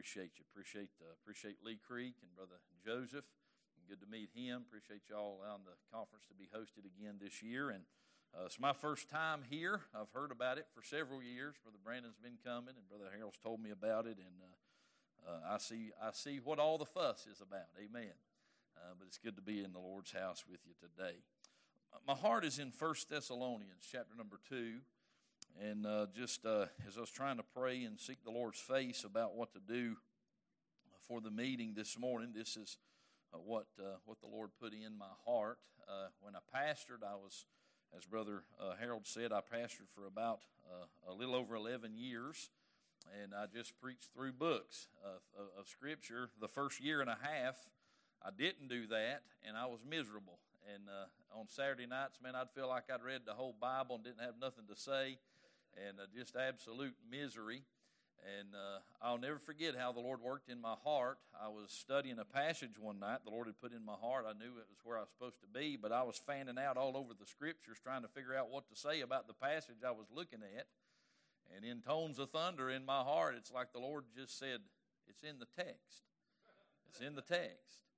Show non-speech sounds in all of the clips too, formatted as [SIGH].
Appreciate you. Appreciate uh, appreciate Lee Creek and Brother Joseph. Good to meet him. Appreciate y'all allowing the conference to be hosted again this year. And uh, it's my first time here. I've heard about it for several years. Brother Brandon's been coming, and Brother Harold's told me about it. And uh, uh, I see I see what all the fuss is about. Amen. Uh, but it's good to be in the Lord's house with you today. My heart is in First Thessalonians chapter number two. And uh, just uh, as I was trying to pray and seek the Lord's face about what to do for the meeting this morning, this is uh, what uh, what the Lord put in my heart. Uh, when I pastored, I was, as Brother uh, Harold said, I pastored for about a little over 11 years, and I just preached through books of, of Scripture. The first year and a half, I didn't do that, and I was miserable. And on Saturday nights, man, I'd feel like I'd read the whole Bible and didn't have nothing to say and uh, just absolute misery. And uh, I'll never forget how the Lord worked in my heart. I was studying a passage one night the Lord had put in my heart. I knew it was where I was supposed to be, but I was fanning out all over the scriptures trying to figure out what to say about the passage I was looking at. And in tones of thunder in my heart, it's like the Lord just said, It's in the text. It's in the text.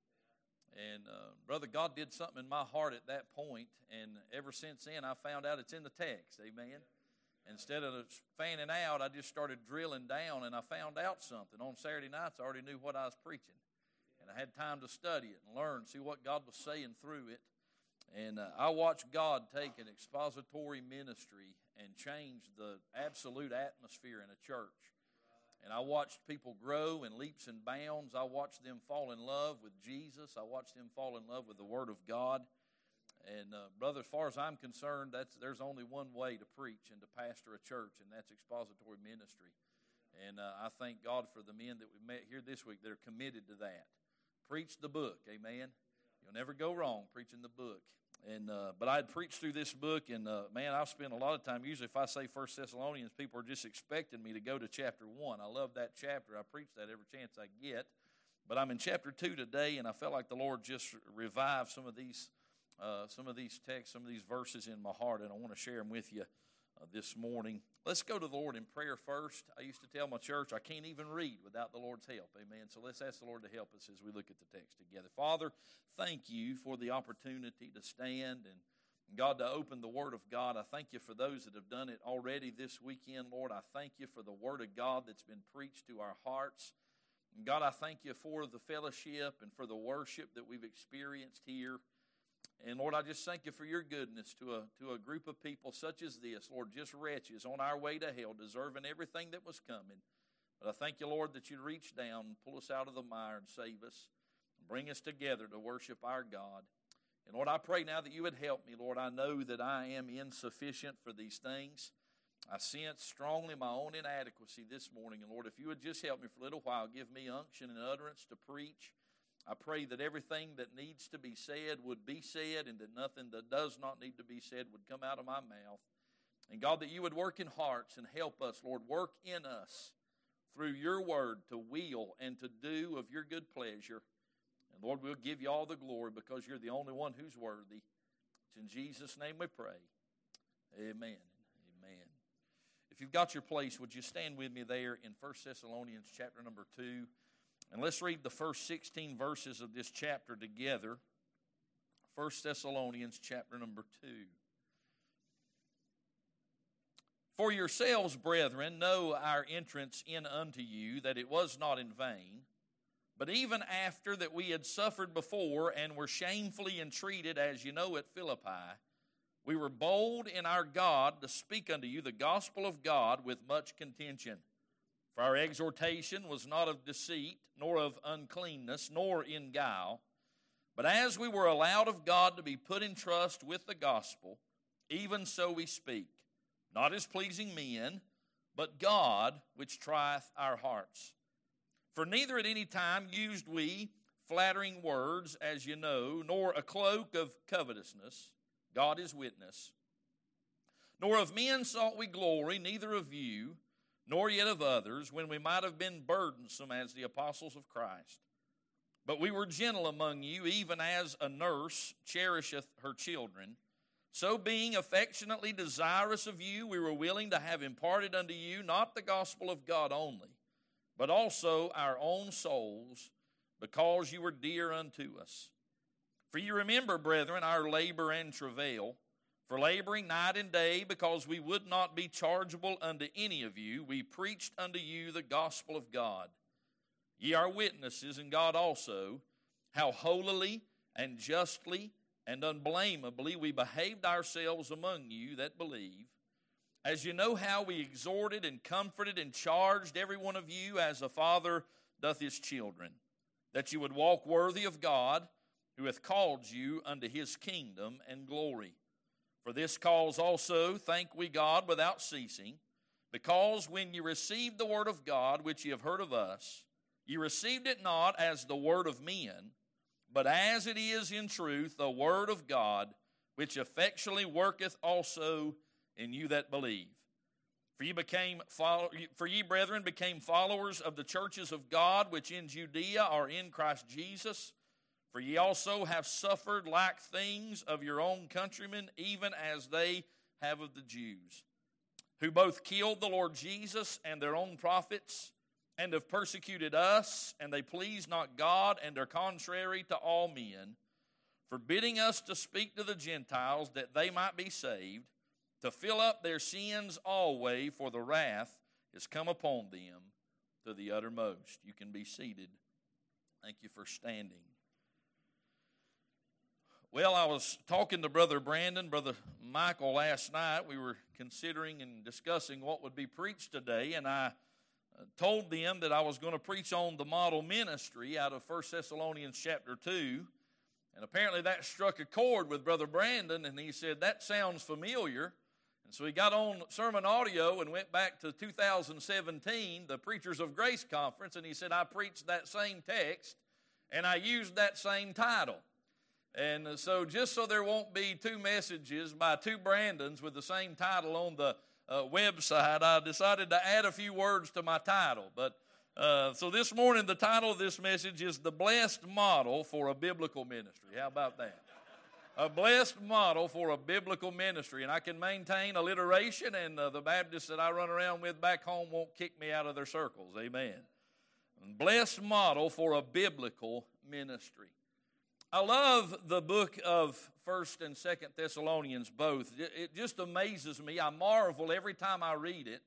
And uh, brother, God did something in my heart at that point, and ever since then, I found out it's in the text. Amen. Instead of fanning out, I just started drilling down and I found out something. On Saturday nights, I already knew what I was preaching. And I had time to study it and learn, see what God was saying through it. And uh, I watched God take an expository ministry and change the absolute atmosphere in a church. And I watched people grow in leaps and bounds. I watched them fall in love with Jesus. I watched them fall in love with the Word of God. And uh, brother, as far as I'm concerned, that's there's only one way to preach and to pastor a church, and that's expository ministry. And uh, I thank God for the men that we met here this week that are committed to that. Preach the book, amen. You'll never go wrong preaching the book. And uh, but I'd preach through this book, and uh, man, I've spent a lot of time. Usually, if I say First Thessalonians, people are just expecting me to go to chapter one. I love that chapter. I preach that every chance I get. But I'm in chapter two today, and I felt like the Lord just revived some of these uh, some of these texts, some of these verses in my heart, and I want to share them with you uh, this morning. Let's go to the Lord in prayer first. I used to tell my church I can't even read without the Lord's help. Amen. So let's ask the Lord to help us as we look at the text together. Father, thank you for the opportunity to stand and God, to open the Word of God. I thank you for those that have done it already this weekend, Lord. I thank you for the Word of God that's been preached to our hearts. God, I thank you for the fellowship and for the worship that we've experienced here. And Lord, I just thank you for your goodness to a, to a group of people such as this, Lord, just wretches on our way to hell, deserving everything that was coming. But I thank you, Lord, that you reach down and pull us out of the mire and save us, and bring us together to worship our God. And Lord, I pray now that you would help me, Lord. I know that I am insufficient for these things. I sense strongly my own inadequacy this morning. And Lord, if you would just help me for a little while, give me unction and utterance to preach I pray that everything that needs to be said would be said and that nothing that does not need to be said would come out of my mouth. And God, that you would work in hearts and help us, Lord, work in us through your word to will and to do of your good pleasure. And Lord, we'll give you all the glory because you're the only one who's worthy. It's in Jesus' name we pray. Amen. Amen. If you've got your place, would you stand with me there in 1 Thessalonians chapter number 2? And let's read the first 16 verses of this chapter together. 1 Thessalonians chapter number 2. For yourselves, brethren, know our entrance in unto you, that it was not in vain. But even after that we had suffered before and were shamefully entreated, as you know at Philippi, we were bold in our God to speak unto you the gospel of God with much contention. For our exhortation was not of deceit, nor of uncleanness, nor in guile. But as we were allowed of God to be put in trust with the gospel, even so we speak, not as pleasing men, but God which trieth our hearts. For neither at any time used we flattering words, as you know, nor a cloak of covetousness, God is witness, nor of men sought we glory, neither of you nor yet of others, when we might have been burdensome as the apostles of Christ. But we were gentle among you, even as a nurse cherisheth her children. So, being affectionately desirous of you, we were willing to have imparted unto you not the gospel of God only, but also our own souls, because you were dear unto us. For you remember, brethren, our labor and travail, for laboring night and day, because we would not be chargeable unto any of you, we preached unto you the gospel of God. Ye are witnesses, and God also, how holily and justly and unblameably we behaved ourselves among you that believe as you know how we exhorted and comforted and charged every one of you as a father doth his children, that you would walk worthy of God, who hath called you unto his kingdom and glory. For this cause also thank we God without ceasing, because when you received the word of God, which ye have heard of us, ye received it not as the word of men, but as it is in truth the word of God, which effectually worketh also in you that believe. For ye became follow, for ye brethren became followers of the churches of God which in Judea are in Christ Jesus. For ye also have suffered like things of your own countrymen, even as they have of the Jews, who both killed the Lord Jesus and their own prophets, and have persecuted us, and they please not God, and are contrary to all men, forbidding us to speak to the Gentiles that they might be saved to fill up their sins always, for the wrath is come upon them to the uttermost. You can be seated. Thank you for standing. Well, I was talking to Brother Brandon, Brother Michael last night. We were considering and discussing what would be preached today, and I uh, told them that I was going to preach on the model ministry out of 1 Thessalonians chapter 2. And apparently that struck a chord with Brother Brandon, and he said, That sounds familiar. And so he got on sermon audio and went back to 2017, the Preachers of Grace conference, and he said, I preached that same text and I used that same title. And so, just so there won't be two messages by two Brandons with the same title on the uh, website, I decided to add a few words to my title. But uh, so this morning, the title of this message is The Blessed Model for a Biblical Ministry. How about that? a blessed model for a biblical ministry. And I can maintain alliteration, and uh, the Baptists that I run around with back home won't kick me out of their circles. Amen. Blessed model for a biblical ministry. I love the book of First and Second Thessalonians both. It just amazes me. I marvel every time I read it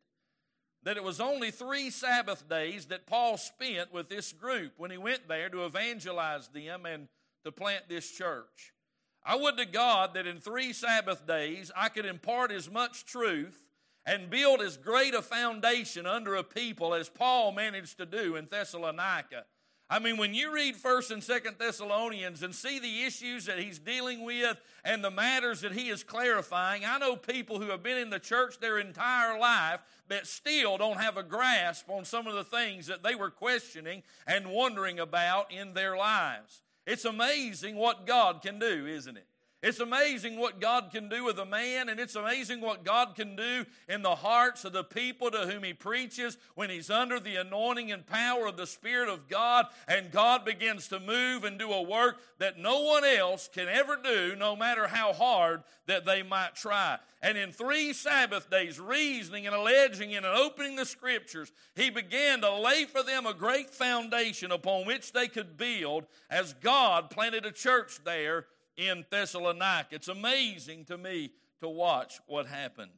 that it was only three Sabbath days that Paul spent with this group when he went there to evangelize them and to plant this church. I would to God that in three Sabbath days I could impart as much truth and build as great a foundation under a people as Paul managed to do in Thessalonica. I mean, when you read 1st and 2nd Thessalonians and see the issues that he's dealing with and the matters that he is clarifying, I know people who have been in the church their entire life that still don't have a grasp on some of the things that they were questioning and wondering about in their lives. It's amazing what God can do, isn't it? It's amazing what God can do with a man, and it's amazing what God can do in the hearts of the people to whom He preaches when He's under the anointing and power of the Spirit of God, and God begins to move and do a work that no one else can ever do, no matter how hard that they might try. And in three Sabbath days, reasoning and alleging and opening the Scriptures, He began to lay for them a great foundation upon which they could build as God planted a church there in Thessalonica. It's amazing to me to watch what happened.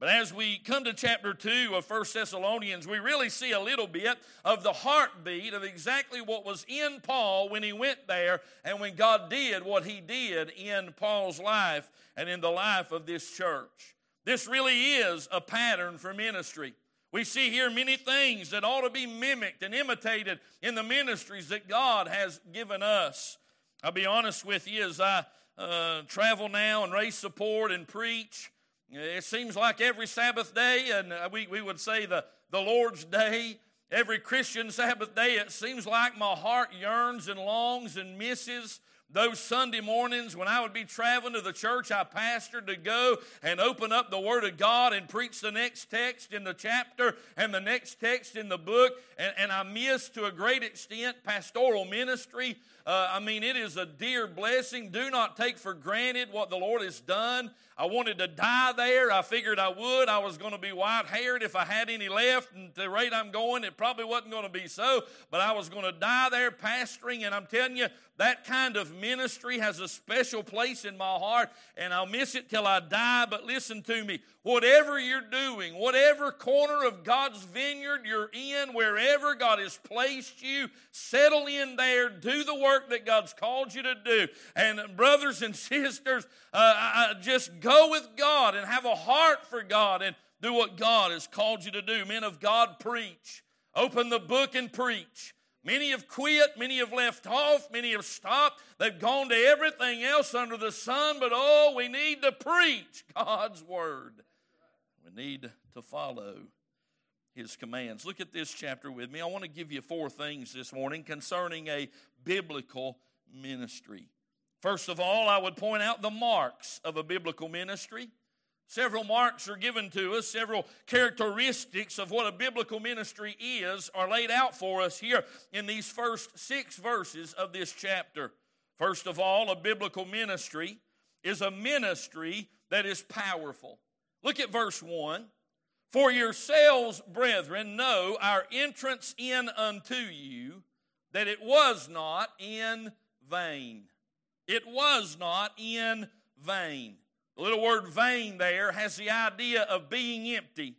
But as we come to chapter 2 of 1 Thessalonians, we really see a little bit of the heartbeat of exactly what was in Paul when he went there and when God did what he did in Paul's life and in the life of this church. This really is a pattern for ministry. We see here many things that ought to be mimicked and imitated in the ministries that God has given us. I'll be honest with you, as I uh, travel now and raise support and preach, it seems like every Sabbath day, and uh, we, we would say the, the Lord's day, every Christian Sabbath day, it seems like my heart yearns and longs and misses those Sunday mornings when I would be traveling to the church I pastored to go and open up the Word of God and preach the next text in the chapter and the next text in the book. And, and I missed to a great extent pastoral ministry. Uh, I mean, it is a dear blessing. Do not take for granted what the Lord has done. I wanted to die there. I figured I would. I was going to be white haired if I had any left. And the rate I'm going, it probably wasn't going to be so. But I was going to die there pastoring. And I'm telling you, that kind of ministry has a special place in my heart, and I'll miss it till I die. But listen to me whatever you're doing, whatever corner of God's vineyard you're in, wherever God has placed you, settle in there, do the work that God's called you to do. And brothers and sisters, uh, just go with God and have a heart for God and do what God has called you to do. Men of God, preach. Open the book and preach. Many have quit, many have left off, many have stopped. They've gone to everything else under the sun, but oh, we need to preach God's word. We need to follow his commands. Look at this chapter with me. I want to give you four things this morning concerning a biblical ministry. First of all, I would point out the marks of a biblical ministry. Several marks are given to us, several characteristics of what a biblical ministry is are laid out for us here in these first six verses of this chapter. First of all, a biblical ministry is a ministry that is powerful. Look at verse 1. For yourselves, brethren, know our entrance in unto you, that it was not in vain. It was not in vain. The little word vain there has the idea of being empty.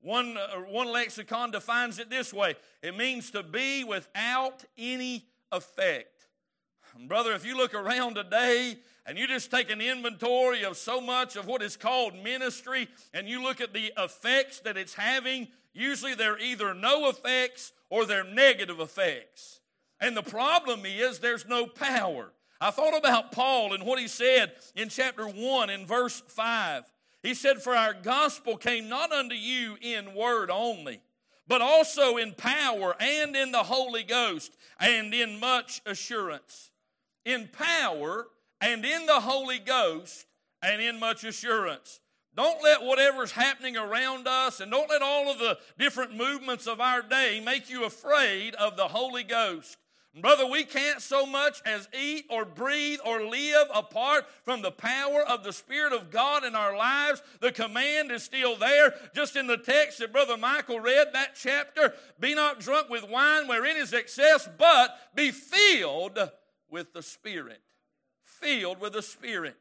One, uh, one lexicon defines it this way it means to be without any effect. Brother, if you look around today and you just take an inventory of so much of what is called ministry and you look at the effects that it's having, usually they're either no effects or they're negative effects. And the problem is there's no power. I thought about Paul and what he said in chapter 1 in verse 5. He said, For our gospel came not unto you in word only, but also in power and in the Holy Ghost and in much assurance. In power and in the Holy Ghost and in much assurance. Don't let whatever's happening around us and don't let all of the different movements of our day make you afraid of the Holy Ghost. Brother, we can't so much as eat or breathe or live apart from the power of the Spirit of God in our lives. The command is still there. Just in the text that Brother Michael read, that chapter be not drunk with wine wherein is excess, but be filled with the Spirit. Filled with the Spirit.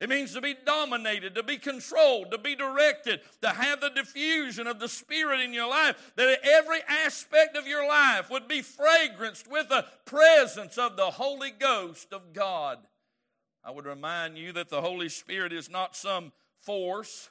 It means to be dominated, to be controlled, to be directed, to have the diffusion of the Spirit in your life, that every aspect of your life would be fragranced with the presence of the Holy Ghost of God. I would remind you that the Holy Spirit is not some force,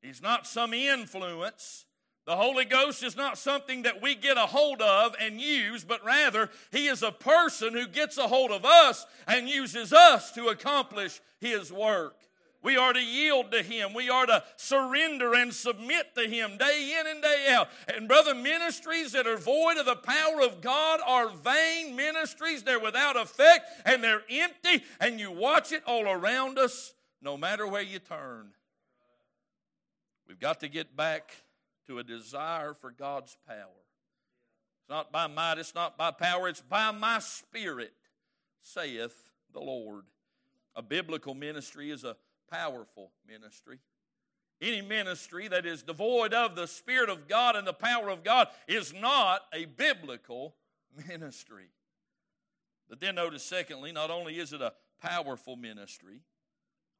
He's not some influence. The Holy Ghost is not something that we get a hold of and use, but rather, He is a person who gets a hold of us and uses us to accomplish His work. We are to yield to Him. We are to surrender and submit to Him day in and day out. And, brother, ministries that are void of the power of God are vain ministries. They're without effect and they're empty, and you watch it all around us, no matter where you turn. We've got to get back to a desire for God's power. It's not by might, it's not by power, it's by my spirit, saith the Lord. A biblical ministry is a powerful ministry. Any ministry that is devoid of the Spirit of God and the power of God is not a biblical ministry. But then notice, secondly, not only is it a powerful ministry,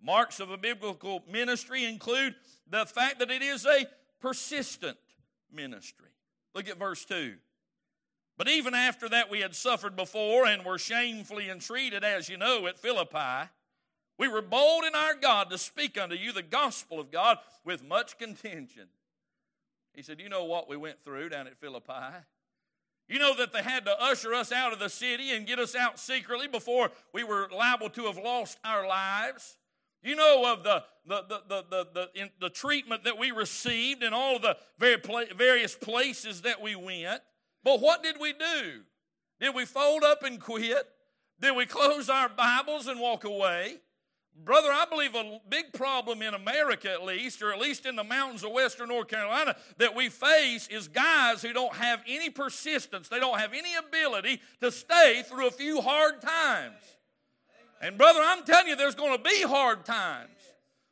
marks of a biblical ministry include the fact that it is a persistent ministry. Look at verse 2. But even after that, we had suffered before and were shamefully entreated, as you know, at Philippi. We were bold in our God to speak unto you the gospel of God with much contention. He said, You know what we went through down at Philippi? You know that they had to usher us out of the city and get us out secretly before we were liable to have lost our lives. You know of the, the, the, the, the, the, the treatment that we received in all the various places that we went. But what did we do? Did we fold up and quit? Did we close our Bibles and walk away? Brother, I believe a big problem in America, at least, or at least in the mountains of western North Carolina, that we face is guys who don't have any persistence. They don't have any ability to stay through a few hard times. And, brother, I'm telling you, there's going to be hard times.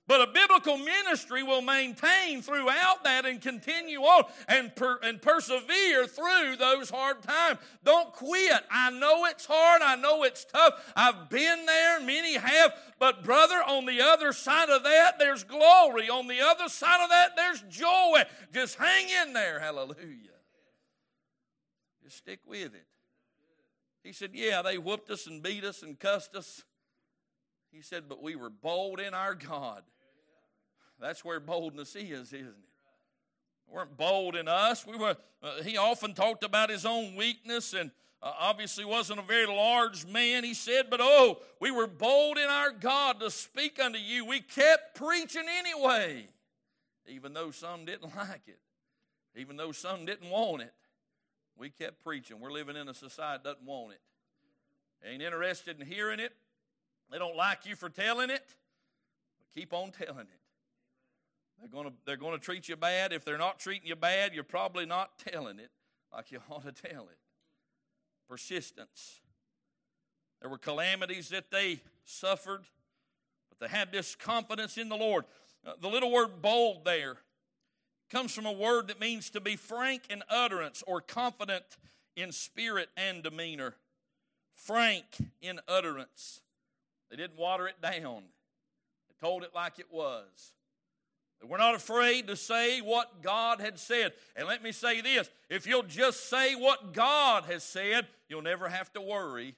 But a biblical ministry will maintain throughout that and continue on and, per, and persevere through those hard times. Don't quit. I know it's hard. I know it's tough. I've been there. Many have. But, brother, on the other side of that, there's glory. On the other side of that, there's joy. Just hang in there. Hallelujah. Just stick with it. He said, Yeah, they whooped us and beat us and cussed us. He said, But we were bold in our God. That's where boldness is, isn't it? We weren't bold in us. We were. Uh, he often talked about his own weakness, and uh, obviously wasn't a very large man. He said, "But oh, we were bold in our God to speak unto you. We kept preaching anyway, even though some didn't [LAUGHS] like it, even though some didn't want it. We kept preaching. We're living in a society that doesn't want it. ain't interested in hearing it. They don't like you for telling it, but keep on telling it." They're going to, they're going to treat you bad. If they're not treating you bad, you're probably not telling it like you [LAUGHS] ought to tell it. Persistence. There were calamities that they suffered, but they had this confidence in the Lord. Uh, the little word bold there comes from a word that means to be frank in utterance or confident in spirit and demeanor. Frank in utterance. They didn't water it down, they told it like it was. They were not afraid to say what God had said. And let me say this if you'll just say what God has said, you'll never have to worry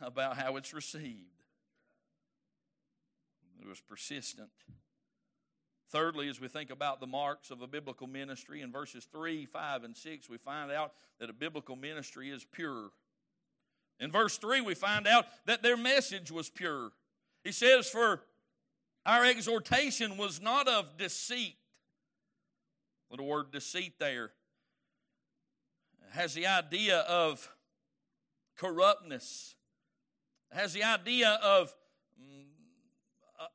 about how it's received. It was persistent. Thirdly, as we think about the marks of a biblical ministry, in verses 3, 5, and 6, we find out that a biblical ministry is pure. In verse 3, we find out that their message was pure. He says, For our exhortation was not of deceit. Little word deceit there has the idea of corruptness, has the idea of mm,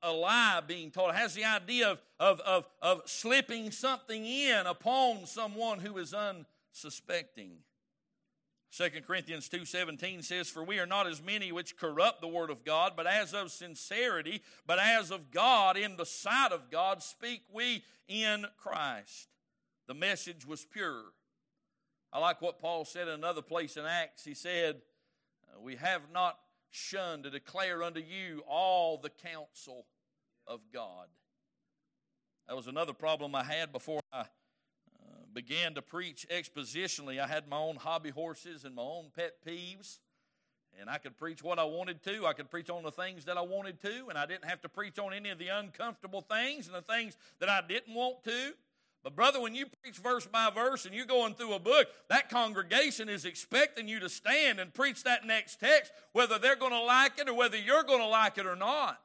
a lie being told, it has the idea of, of, of, of slipping something in upon someone who is unsuspecting. 2 Corinthians 2:17 says for we are not as many which corrupt the word of God but as of sincerity but as of God in the sight of God speak we in Christ. The message was pure. I like what Paul said in another place in Acts. He said, uh, "We have not shunned to declare unto you all the counsel of God." That was another problem I had before I began to preach expositionally, I had my own hobby horses and my own pet peeves. And I could preach what I wanted to. I could preach on the things that I wanted to. And I didn't have to preach on any of the uncomfortable things and the things that I didn't want to. But, brother, when you preach verse by verse and you're going through a book, that congregation is expecting you to stand and preach that next text, whether they're going to like it or whether you're going to like it or not.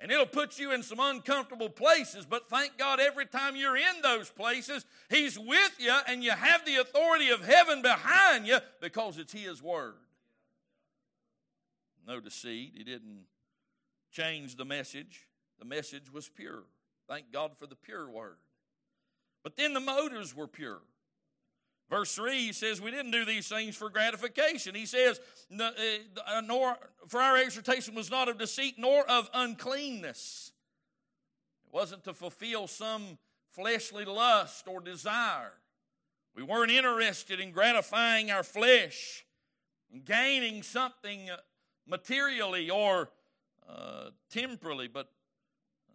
And it'll put you in some uncomfortable places, but thank God every time you're in those places, He's with you and you have the authority of heaven behind you because it's His Word. No deceit. He didn't change the message, the message was pure. Thank God for the pure Word. But then the motives were pure. Verse 3 he says, We didn't do these things for gratification. He says, uh, nor, For our exhortation was not of deceit nor of uncleanness. It wasn't to fulfill some fleshly lust or desire. We weren't interested in gratifying our flesh and gaining something materially or uh, temporally, but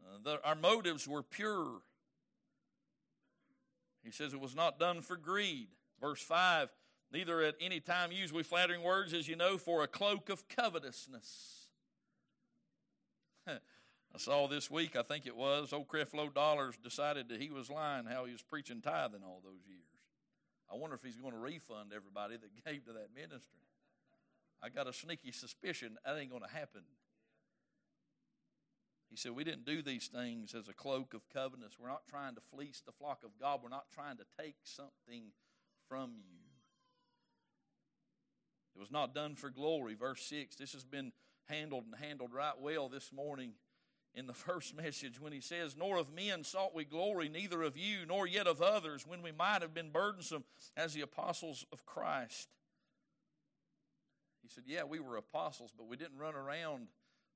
uh, the, our motives were pure. He says it was not done for greed. Verse 5 Neither at any time use we flattering words, as you know, for a cloak of covetousness. [LAUGHS] I saw this week, I think it was, old Creflo Dollar's decided that he was lying how he was preaching tithing all those years. I wonder if he's going to refund everybody that [LAUGHS] gave to that ministry. I got a sneaky suspicion that ain't going to happen. He said, We didn't do these things as a cloak of covetousness. We're not trying to fleece the flock of God. We're not trying to take something from you. It was not done for glory. Verse 6. This has been handled and handled right well this morning in the [LAUGHS] first message when he says, Nor of men sought we glory, neither of you, nor yet of others, when we might have been burdensome as the apostles of Christ. He said, Yeah, we were apostles, but we didn't run around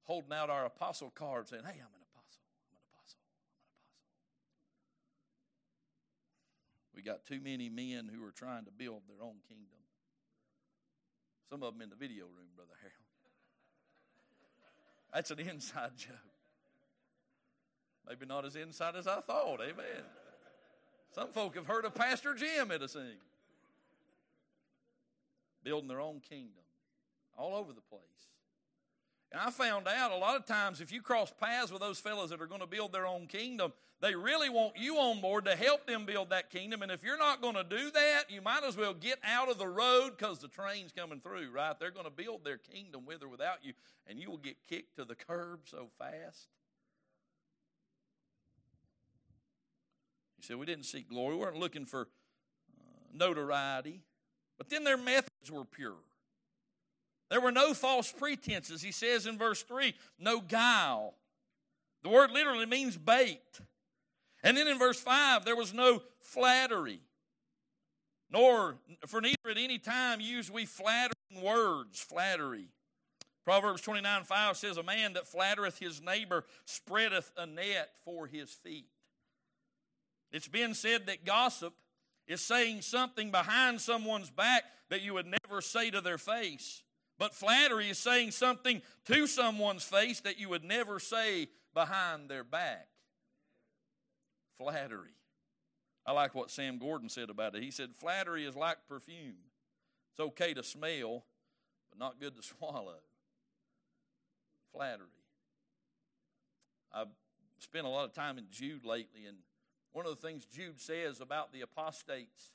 holding out our apostle card saying, Hey, I'm an apostle. I'm an apostle. I'm an apostle. We got too many men who are trying to build their own kingdom. Some of them in the video room, Brother Harold. That's an inside joke. Maybe not as inside as I thought. Amen. Some folk have heard of Pastor Jim at a. Building their own kingdom all over the place. And I found out a lot of times if you cross paths with those fellows that are going to build their own kingdom, they really want you on board to help them build that kingdom. And if you're not going to do that, you might as well get out of the road because the train's coming through, right? They're going to build their kingdom with or without you, and you will get kicked to the curb so fast. He said, We didn't seek glory. We weren't looking for uh, notoriety. But then their methods were pure. There were no false pretenses. He says in verse 3 no guile. The word literally means bait. And then in verse 5, there was no flattery, nor for neither at any time use we flattering words, flattery. Proverbs 29 5 says, A man that flattereth his neighbor spreadeth a net for his feet. It's been said that gossip is saying something behind someone's back that you would never say to their face. But flattery is saying something to someone's face that you would never say behind their back. Flattery. I like what Sam Gordon said about it. He said, Flattery is like perfume. It's okay to smell, but not good to [LAUGHS] swallow. Flattery. I've spent a lot of time in Jude lately, and one of the things Jude says about the apostates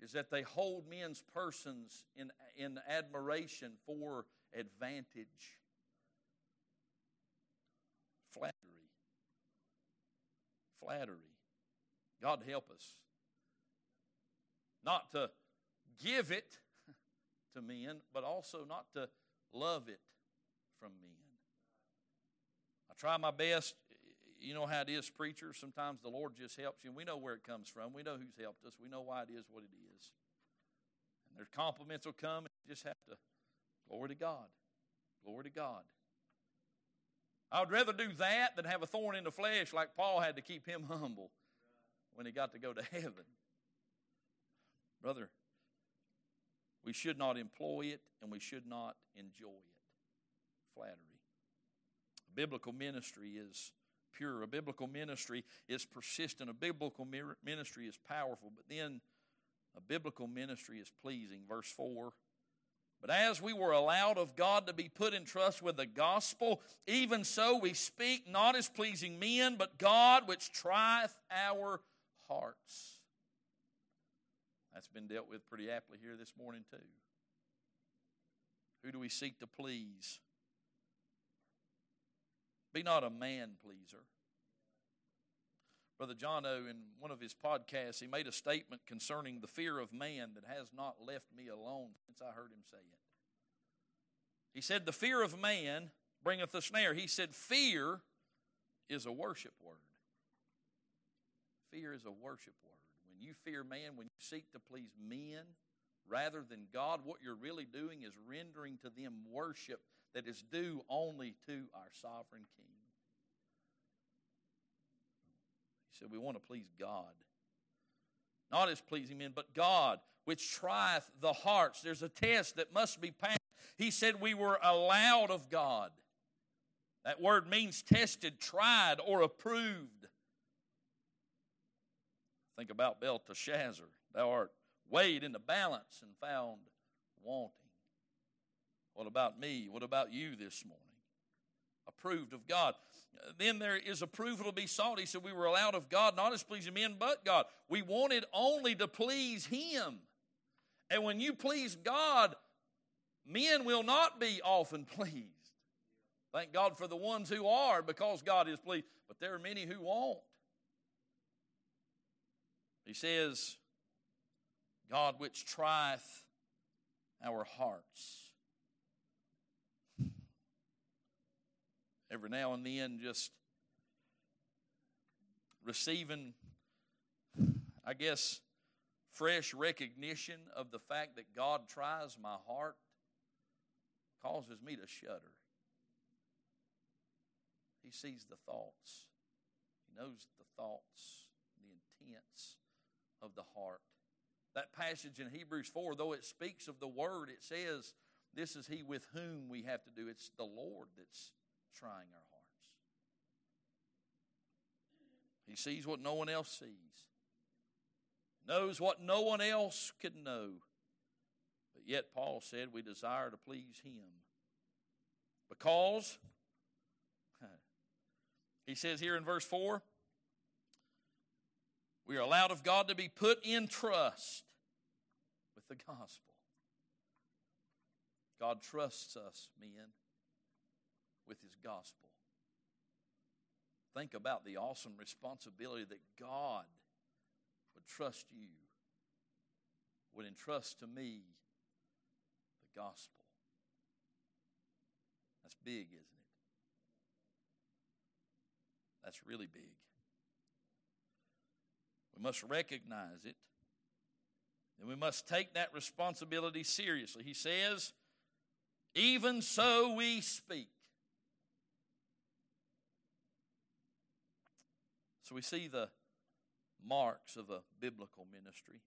is that they hold men's persons in, in admiration for advantage. Flattery. Flattery. God help us. Not to give it [LAUGHS] to men, but also not to love it from men. I try my best. You know how it is, preachers. Sometimes the Lord just helps you, and we know where it comes from. We know who's helped us. We know why it is what it is. And their compliments will come, and you just have to, glory to God. Glory to God. I would rather do that than have a thorn in the flesh like Paul had to keep him [LAUGHS] humble when he got to go to heaven. Brother, we should not employ it and we should not enjoy it. Flattery. Biblical ministry is pure. A biblical ministry is persistent. A biblical ministry is powerful. But then a biblical ministry is pleasing. Verse 4 But as we were allowed of God to be put in trust with the gospel, even so we speak not as pleasing men, but God which trieth our hearts. That's been dealt with pretty aptly here this morning, too. Who do we seek to please? Be not a man pleaser. Brother Jono, in one of his podcasts, he made a statement concerning the fear of man that has not left me alone since I heard him say it. He said, The fear of man bringeth a snare. He said, Fear is a worship word. Fear is a worship word. When you fear man, when you seek to please men rather than God, what you're really doing is rendering to them worship that is due only to our sovereign King. He said, We want to please God. Not as pleasing men, but God, which trieth the hearts. There's a test that must be passed. He said, We were allowed of God. That word means tested, tried, or approved. Think about Belteshazzar. Thou art weighed in the balance and found wanting. What about me? What about you this morning? Approved of God. Then there is approval to be sought. He said, We were allowed of God, not as pleasing men, but God. We wanted only to please Him. And when you please God, men will not be often [LAUGHS] pleased. Thank God for the ones who are because God is pleased. But there are many who won't. He says, God which trieth our hearts. Every now and then, just receiving, I guess, fresh recognition of the fact that God tries my heart causes me to shudder. He sees the thoughts, He knows the thoughts, the intents of the heart. That passage in Hebrews 4, though it speaks of the Word, it says, This is He with whom we have to do. It's the Lord that's trying our hearts. He sees what no one else sees, knows what no one else could know. But yet, Paul said, we desire to please Him. Because, [LAUGHS] he says here in verse 4, we are allowed of God to be put in trust with the gospel. God trusts us, men, with his gospel. Think about the awesome responsibility that God would trust you, would entrust to me the gospel. That's big, isn't it? That's really big. We must recognize it. And we must take that responsibility seriously. He says, Even so we speak. So we see the marks of a biblical ministry.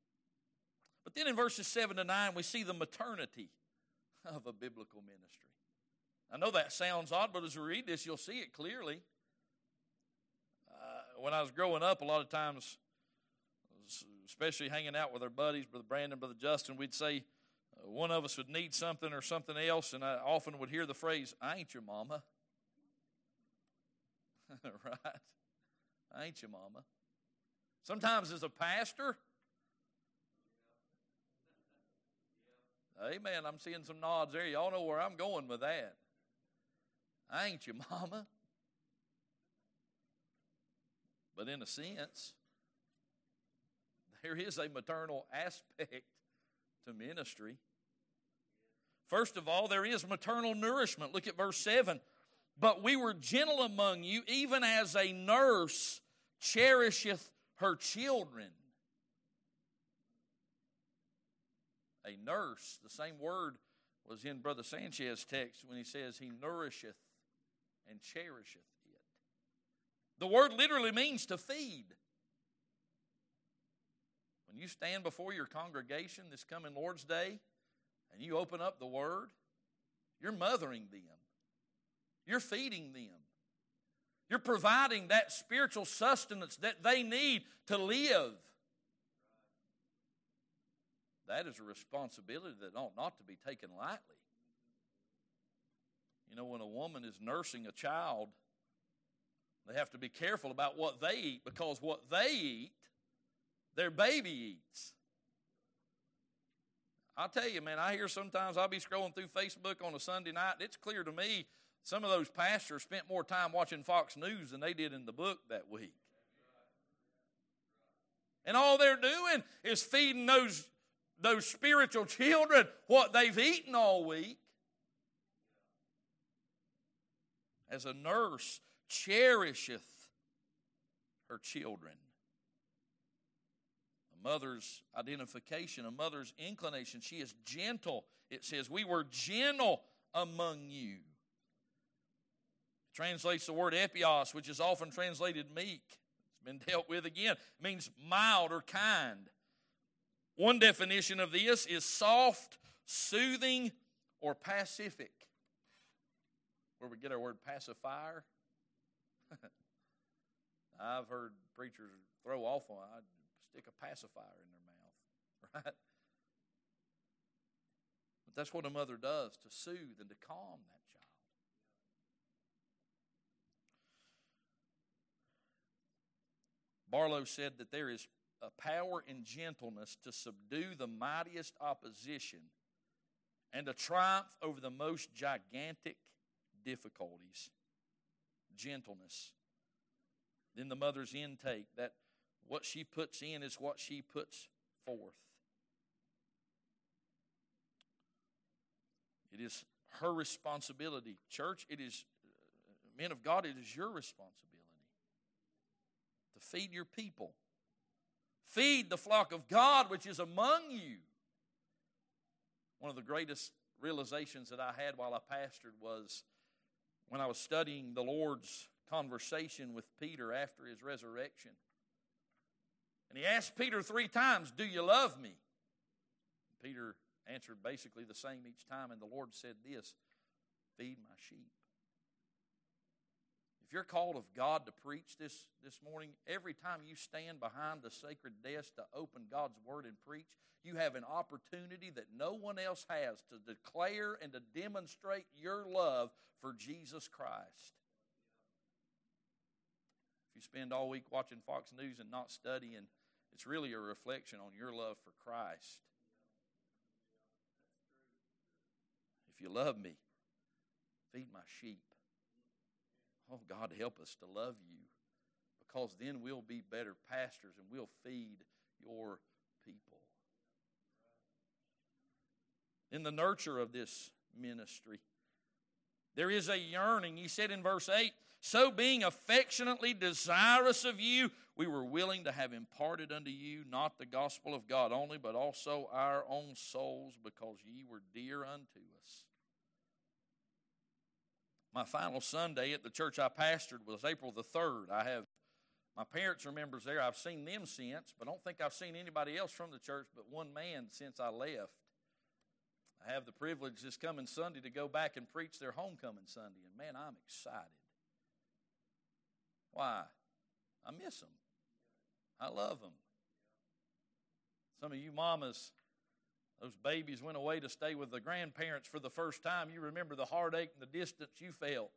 But then in verses 7 to 9, we see the maternity of a biblical ministry. I know that sounds odd, but as we read this, you'll see it clearly. Uh, when I was growing up, a lot of times especially hanging out with our buddies, Brother Brandon, Brother Justin, we'd say uh, one of us would need something or something else, and I often would hear the phrase, I ain't your mama. [LAUGHS] right? I ain't your mama. Sometimes as a pastor, Amen. I'm seeing some nods there. Y'all know where I'm going with that. I ain't your mama. But in a sense, there is a maternal aspect to ministry. First of all, there is maternal nourishment. Look at verse 7. But we were gentle among you, even as a nurse cherisheth her children. A nurse, the same word was in Brother Sanchez's text when he says he nourisheth and cherisheth it. The word literally means to feed. When you stand before your congregation this coming Lord's Day and you open up the Word, you're mothering them, you're feeding them. You're providing that spiritual sustenance that they need to live. That is a responsibility that ought not to be taken lightly. You know, when a woman is nursing a child, they have to be careful about what they eat because what they eat their baby eats. I'll tell you, man, I hear sometimes I'll be scrolling through Facebook on a Sunday night. It's clear to me some of those pastors spent more time watching Fox News than they did in the book that week. And all they're doing is feeding those, those spiritual children what they've eaten all week. As a nurse cherisheth her children mother's identification, a mother's inclination. She is gentle. It says, We were gentle among you. It translates the word epios, which is often translated meek. It's been dealt with again. It means mild or kind. One definition of this is soft, soothing, or pacific. Where we get our word pacifier. [LAUGHS] I've heard preachers throw off on stick a pacifier in their mouth, [LAUGHS] right? But that's what a mother does to soothe and to calm that child. Barlow said that there is a power in gentleness to subdue the mightiest opposition and to triumph over the most gigantic difficulties. Gentleness. Then the mother's intake, that what she puts in is what she puts forth. It is her responsibility. Church, it is, uh, men of God, it is your responsibility to feed your people. Feed the flock of God which is among you. One of the greatest realizations that I had while I pastored was when I was studying the Lord's conversation with Peter after his resurrection. And he asked Peter three times, Do you love me? Peter answered basically the same each time, and the Lord said this Feed my sheep. If you're called of God to preach this, this morning, every time you stand behind the sacred desk to open God's Word and preach, you have an opportunity that no one else has to declare and to demonstrate your love for Jesus Christ. If you spend all week watching Fox News and not studying, it's really a reflection on your love for Christ. If you love me, feed my sheep. Oh, God, help us to love you because then we'll be better pastors and we'll feed your people. In the nurture of this ministry, there is a yearning. He said in verse 8, So being affectionately desirous of you, we were willing to have imparted unto you not the gospel of God only, but also our own souls, because ye were dear unto us my final Sunday at the church I pastored was April the 3rd. I have my parents are members there. I've seen them since, but I don't think I've seen anybody else from the church but one man since I left. Have the privilege this coming Sunday to go back and preach their homecoming Sunday, and man, I'm excited. Why? I miss them. I love them. Some of you mamas those babies went away to stay with the grandparents for the first time. You remember the heartache and the distance you felt.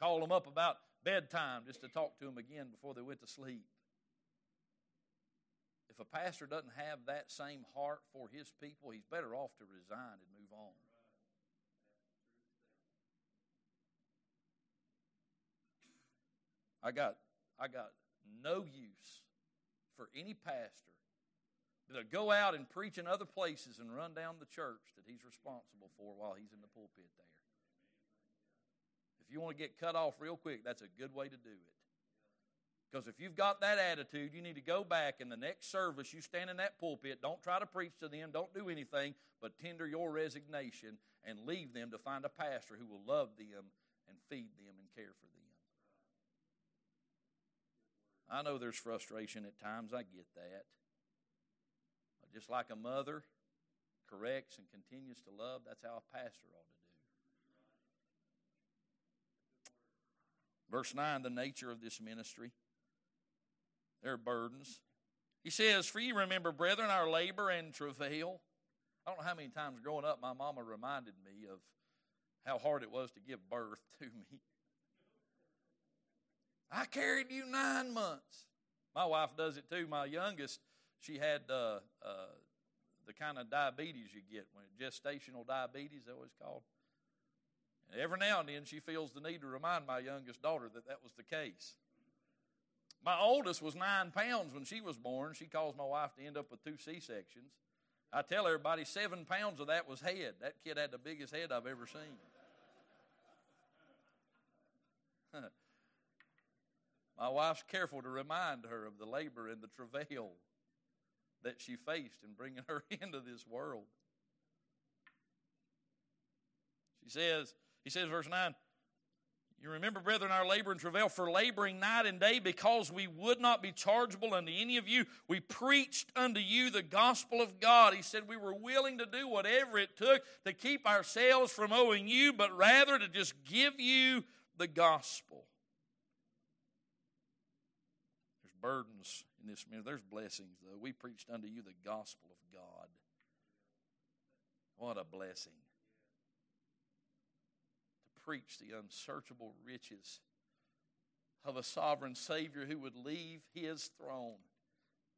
Call them up about bedtime just to talk to them again before they went to sleep. If a pastor doesn't have that same heart for his people, he's better off to resign and move on. I got I got no use for any pastor to go out and preach in other places and run down the church that he's responsible for while he's in the pulpit there. If you want to get cut off real quick, that's a good way to do it. Because if you've got that attitude, you need to go back in the next service, you stand in that pulpit, don't try to preach to them, don't do anything, but tender your resignation and leave them to find a pastor who will love them and feed them and care for them. I know there's frustration at times, I get that. Just like a mother corrects and continues to love, that's how a pastor ought to do. Verse 9, the nature of this ministry. There are burdens. He says, For you remember, brethren, our labor and travail. I don't know how many times growing up my mama reminded me of how hard it was to give birth to me. I carried you nine months. My wife does it too. My youngest, she had uh, uh, the kind of diabetes you get when gestational diabetes, that was called. And every now and then she feels the need to remind my youngest daughter that that was the case. My oldest was nine pounds when she was born. She caused my wife to end up with two C sections. I tell everybody seven pounds of that was head. That kid had the biggest head I've ever seen. [LAUGHS] my wife's careful to remind her of the labor and the travail that she faced in bringing [LAUGHS] her into this world. She says, he says, verse 9, you remember, brethren, our labor and travail for laboring night and day because we would not be chargeable unto any of you. We preached unto you the gospel of God. He said we were willing to do whatever it took to keep ourselves from owing you, but rather to just give you the gospel. There's burdens in this ministry. There's blessings, though. We preached unto you the gospel of God. What a blessing. Preach the unsearchable riches of a sovereign Savior who would leave his throne,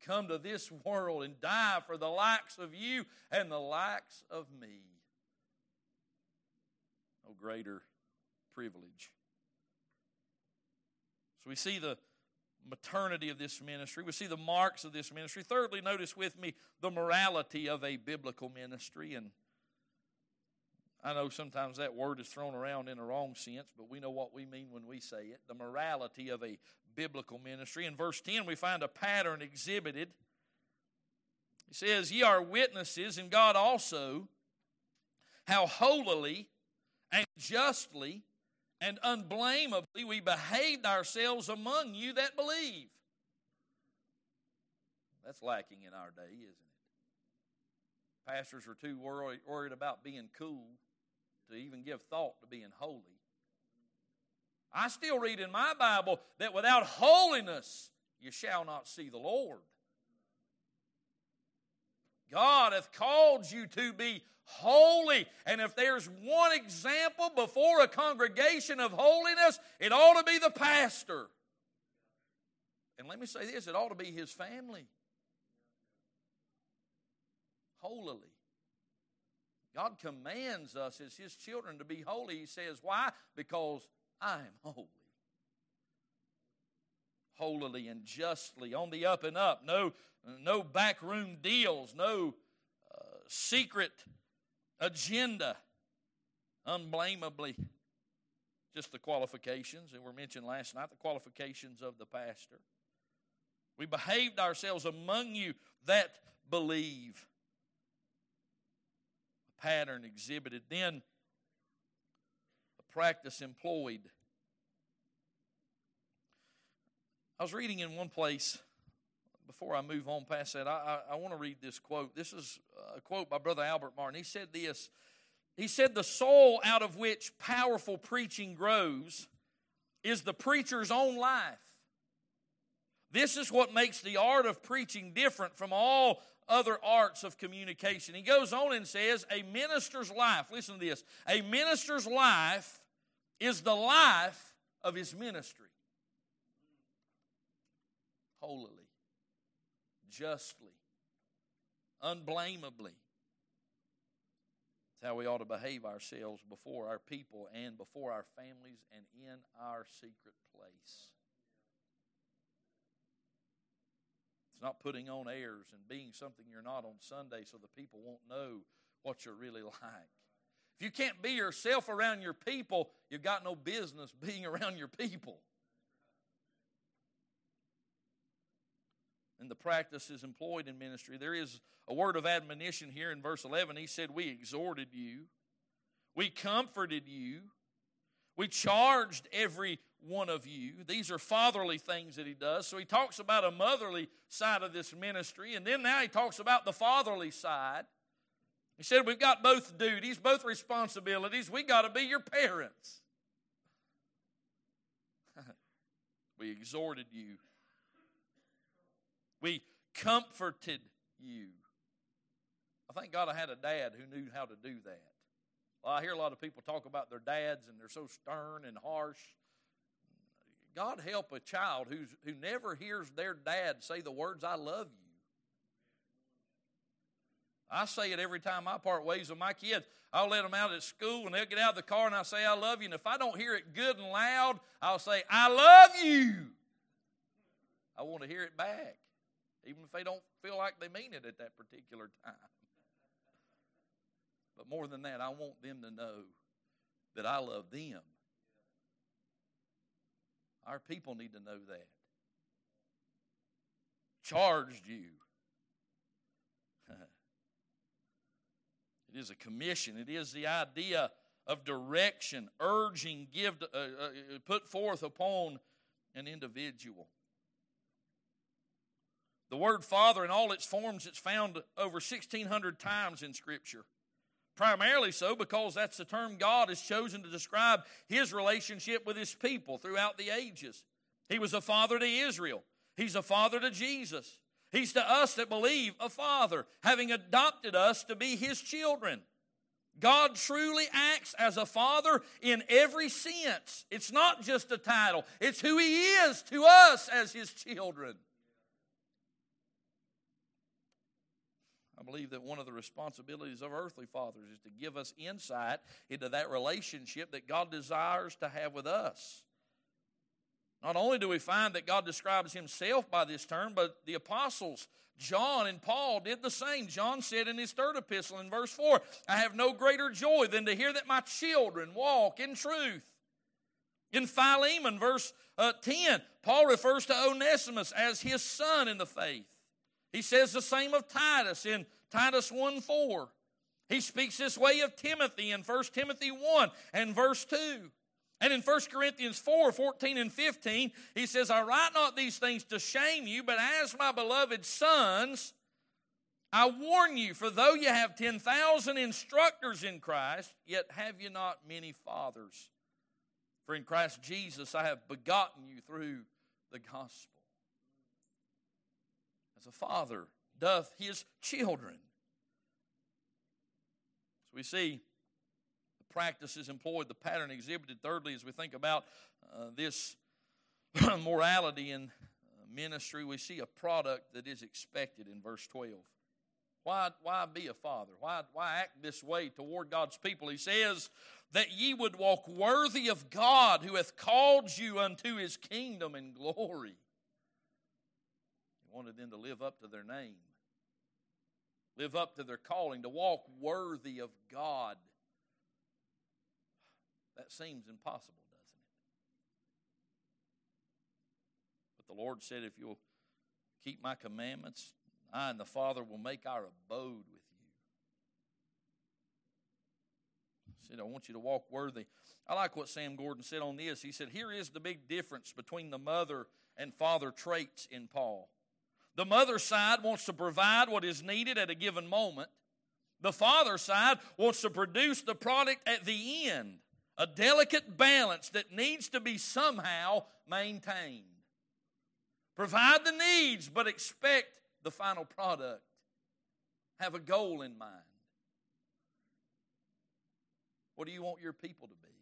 come to this world, and die for the likes of you and the likes of me. No greater privilege. So we see the maternity of this ministry. We see the marks of this ministry. Thirdly, notice with me the morality of a biblical ministry. And I know sometimes that word is thrown around in a wrong sense, but we know what we mean when we say it. The morality of a biblical ministry. In verse 10, we find a pattern exhibited. He says, Ye are witnesses, and God also, how holily and justly and unblameably we behaved ourselves among you that believe. That's lacking in our day, isn't it? Pastors are too worried about being cool to even give thought to being holy. I still read in my Bible that without holiness you shall not see the Lord. God hath called you to be holy. And if there's one example before a congregation of holiness, it ought to be the pastor. And let me say this it ought to be his family. Holily. God commands us as his children to be holy. He says, Why? Because I am holy. Holily and justly, on the up and up. No, no backroom deals, no uh, secret agenda. Unblameably. Just the qualifications that were mentioned last night, the qualifications of the pastor. We behaved ourselves among you that believe. Pattern exhibited. Then a practice employed. I was reading in one place, before I move on past that, I, I, I want to read this quote. This is a quote by Brother Albert Martin. He said this He said, The soul out of which powerful preaching grows is the preacher's own life. This is what makes the art of preaching different from all other arts of communication. He goes on and says, A minister's life, listen to this, a minister's life is the life of his ministry holily, justly, unblameably. That's how we ought to behave ourselves before our people and before our families and in our secret place. It's not putting on airs and being something you're not on Sunday so the people won't know what you're really [LAUGHS] like. If you can't be yourself around your people, you've got no business [LAUGHS] being around your people. and the practice is employed in ministry. There is a word of admonition here in verse 11. He said, We exhorted you, we comforted you, we charged every one of you. These are fatherly things that he does. So he talks about a motherly side of this ministry, and then now he talks about the fatherly side. He said, We've got both duties, both responsibilities. we got to be your parents. [LAUGHS] we exhorted you we comforted you. I thank God I had a dad who knew how to do that. Well, I hear a lot of people talk about their dads and they're so stern and harsh. God help a child who's, who never hears their dad say the words, I love you. I say it every time I part ways with my kids. I'll let them out at school and they'll get out of the car and I'll say, I love you. And if I don't hear it good and loud, I'll say, I love you. I want to hear it back even if they don't feel like they mean it at that particular time. But more than that, I want them to know that I love them. Our people need to know that. Charged you. [LAUGHS] it is a commission, it is the idea of direction, urging, give, uh, uh, put forth upon an individual. The word Father in all its forms, it's found over 1,600 times in Scripture. Primarily so because that's the term God has chosen to describe his relationship with his people throughout the ages. He was a father to Israel, he's a father to Jesus. He's to us that believe a father, having adopted us to be his children. God truly acts as a father in every sense. It's not just a title, it's who he is to us as his children. Believe that one of the responsibilities of earthly fathers is to give us insight into that relationship that God desires to have with us. Not only do we find that God describes himself by this term, but the apostles, John and Paul, did the same. John said in his third epistle in verse 4 I have no greater joy than to hear that my children walk in truth. In Philemon, verse uh, 10, Paul refers to Onesimus as his son in the faith. He says the same of Titus in Titus 1 4. He speaks this way of Timothy in 1 Timothy 1 and verse 2. And in 1 Corinthians 4 14 and 15, he says, I write not these things to shame you, but as my beloved sons, I warn you, for though you have 10,000 instructors in Christ, yet have you not many fathers. For in Christ Jesus I have begotten you through the gospel. As a father doth his children. So we see the practices employed, the pattern exhibited. Thirdly, as we think about uh, this [CLEARS THROAT] morality in uh, ministry, we see a product that is expected in verse 12. Why, why be a father? Why, why act this way toward God's people? He says, that ye would walk worthy of God who hath called you unto his kingdom and glory. Wanted them to live up to their name live up to their calling, to walk worthy of God. That seems impossible, doesn't it? But the Lord said, If you'll keep my commandments, I and the Father will make our abode with you. He said, I want you to walk worthy. I like what Sam Gordon said on this. He said, Here is the big difference between the mother and father traits in Paul. The mother side wants to provide what is needed at a given moment. The father side wants to produce the product at the end, a delicate balance that needs to be somehow maintained. Provide the needs, but expect the final product. Have a goal in mind. What do you want your people to be?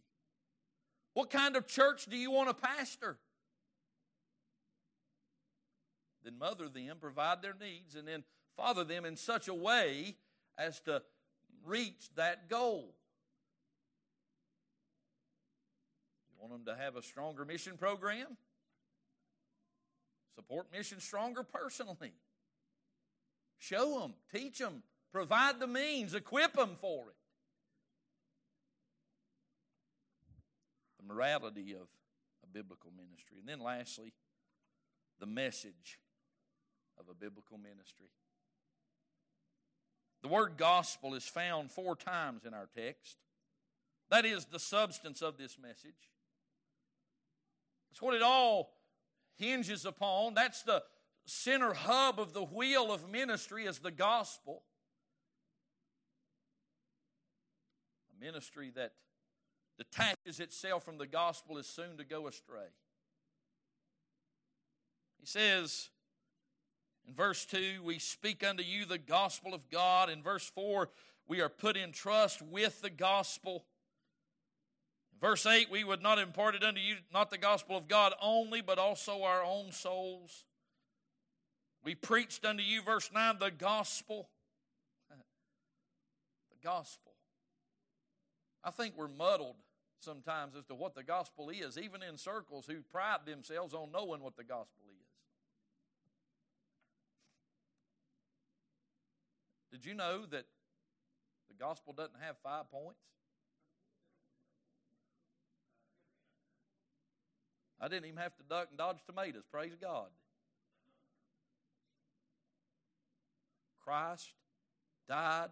What kind of church do you want to pastor? Then mother them, provide their needs, and then father them in such a way as to reach that goal. You want them to have a stronger mission program? Support Mission Stronger personally. Show them, teach them, provide the means, equip them for it. The morality of a biblical ministry. And then lastly, the message of a biblical ministry. The word gospel is found four times in our text. That is the substance of this message. It's what it all hinges upon. That's the center hub of the wheel of ministry is the gospel. A ministry that detaches itself from the gospel is soon to go astray. He says, in verse 2, we speak unto you the gospel of God. In verse 4, we are put in trust with the gospel. In verse 8, we would not impart it unto you, not the gospel of God only, but also our own souls. We preached unto you, verse 9, the gospel. The gospel. I think we're muddled sometimes as to what the gospel is, even in circles who pride themselves on knowing what the gospel is. Did you know that the gospel doesn't have five points? I didn't even have to duck and dodge tomatoes. Praise God. Christ died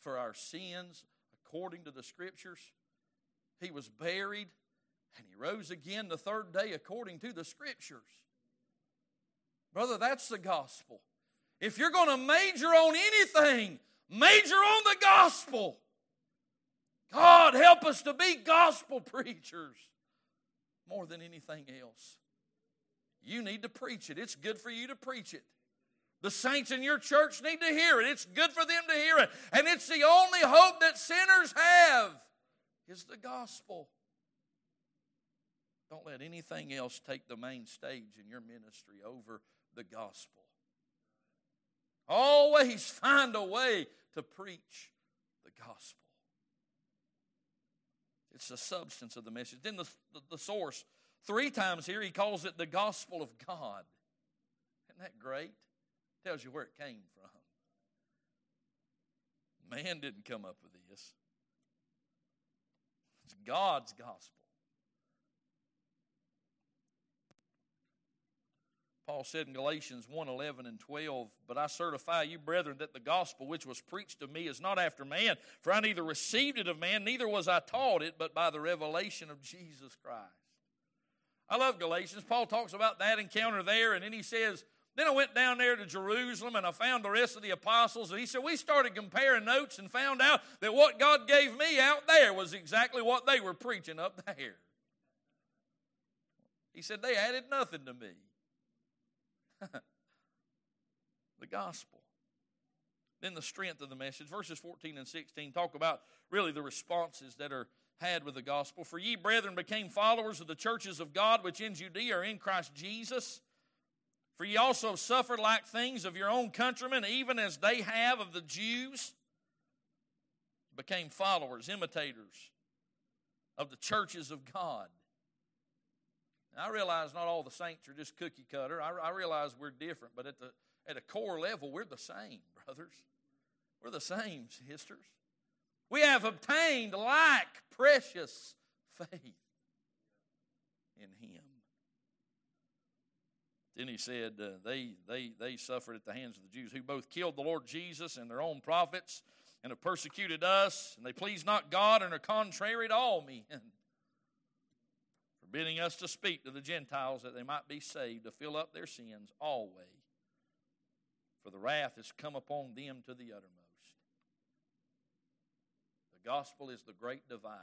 for our sins according to the scriptures. He was buried and he rose again the third day according to the scriptures. Brother, that's the gospel. If you're going to major on anything, major on the gospel. God, help us to be gospel [LAUGHS] preachers more than anything else. You need to preach it. It's good for you to preach it. The saints in your church need to hear it. It's good for them to hear it. And it's the only hope that sinners have is the gospel. Don't let anything else take the main stage in your ministry over the gospel. Always find a way to preach the gospel. It's the substance of the message. Then the, the, the source. Three times here he calls it the gospel of God. Isn't that great? Tells you where it came from. Man didn't come up with this. It's God's gospel. Paul said in Galatians 1 11 and 12, But I certify you, brethren, that the gospel which was preached to me is not after man, for I neither received it of man, neither was I taught it, but by the revelation of Jesus Christ. I love Galatians. Paul talks about that encounter there, and then he says, Then I went down there to Jerusalem and I found the rest of the apostles, and he said, We started comparing notes and found out that what God gave me out there was exactly what they were preaching up there. He said, They added nothing to me. [LAUGHS] the gospel. Then the strength of the message. Verses 14 and 16 talk about really the responses that are had with the gospel. For ye, brethren, became followers of the churches of God which in Judea are in Christ Jesus. For ye also suffered like things of your own countrymen, even as they have of the Jews. Became followers, imitators of the churches of God. I realize not all the saints are just cookie cutter. I, I realize we're different, but at the at a core level, we're the same, [LAUGHS] brothers. We're the same, sisters. We have obtained like precious faith in Him. Then he said, uh, they, they, they suffered at the hands of the Jews, who both killed the Lord Jesus and their own prophets, and have persecuted us, and they please not God and are contrary to all men forbidding us to speak to the Gentiles that they might be saved, to fill up their sins always. For the wrath has come upon them to the uttermost. The gospel is the great divider.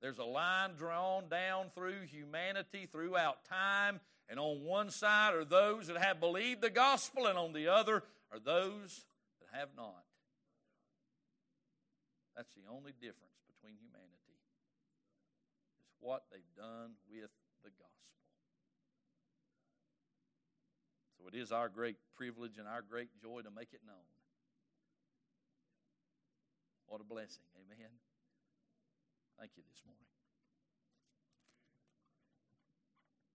There's a line drawn down through humanity throughout time, and on one side are those that have believed the gospel, and on the other are those that have not. That's the only difference what they've done with the gospel. So it is our great privilege and our great joy to make it known. What a blessing. Amen. Thank you this morning.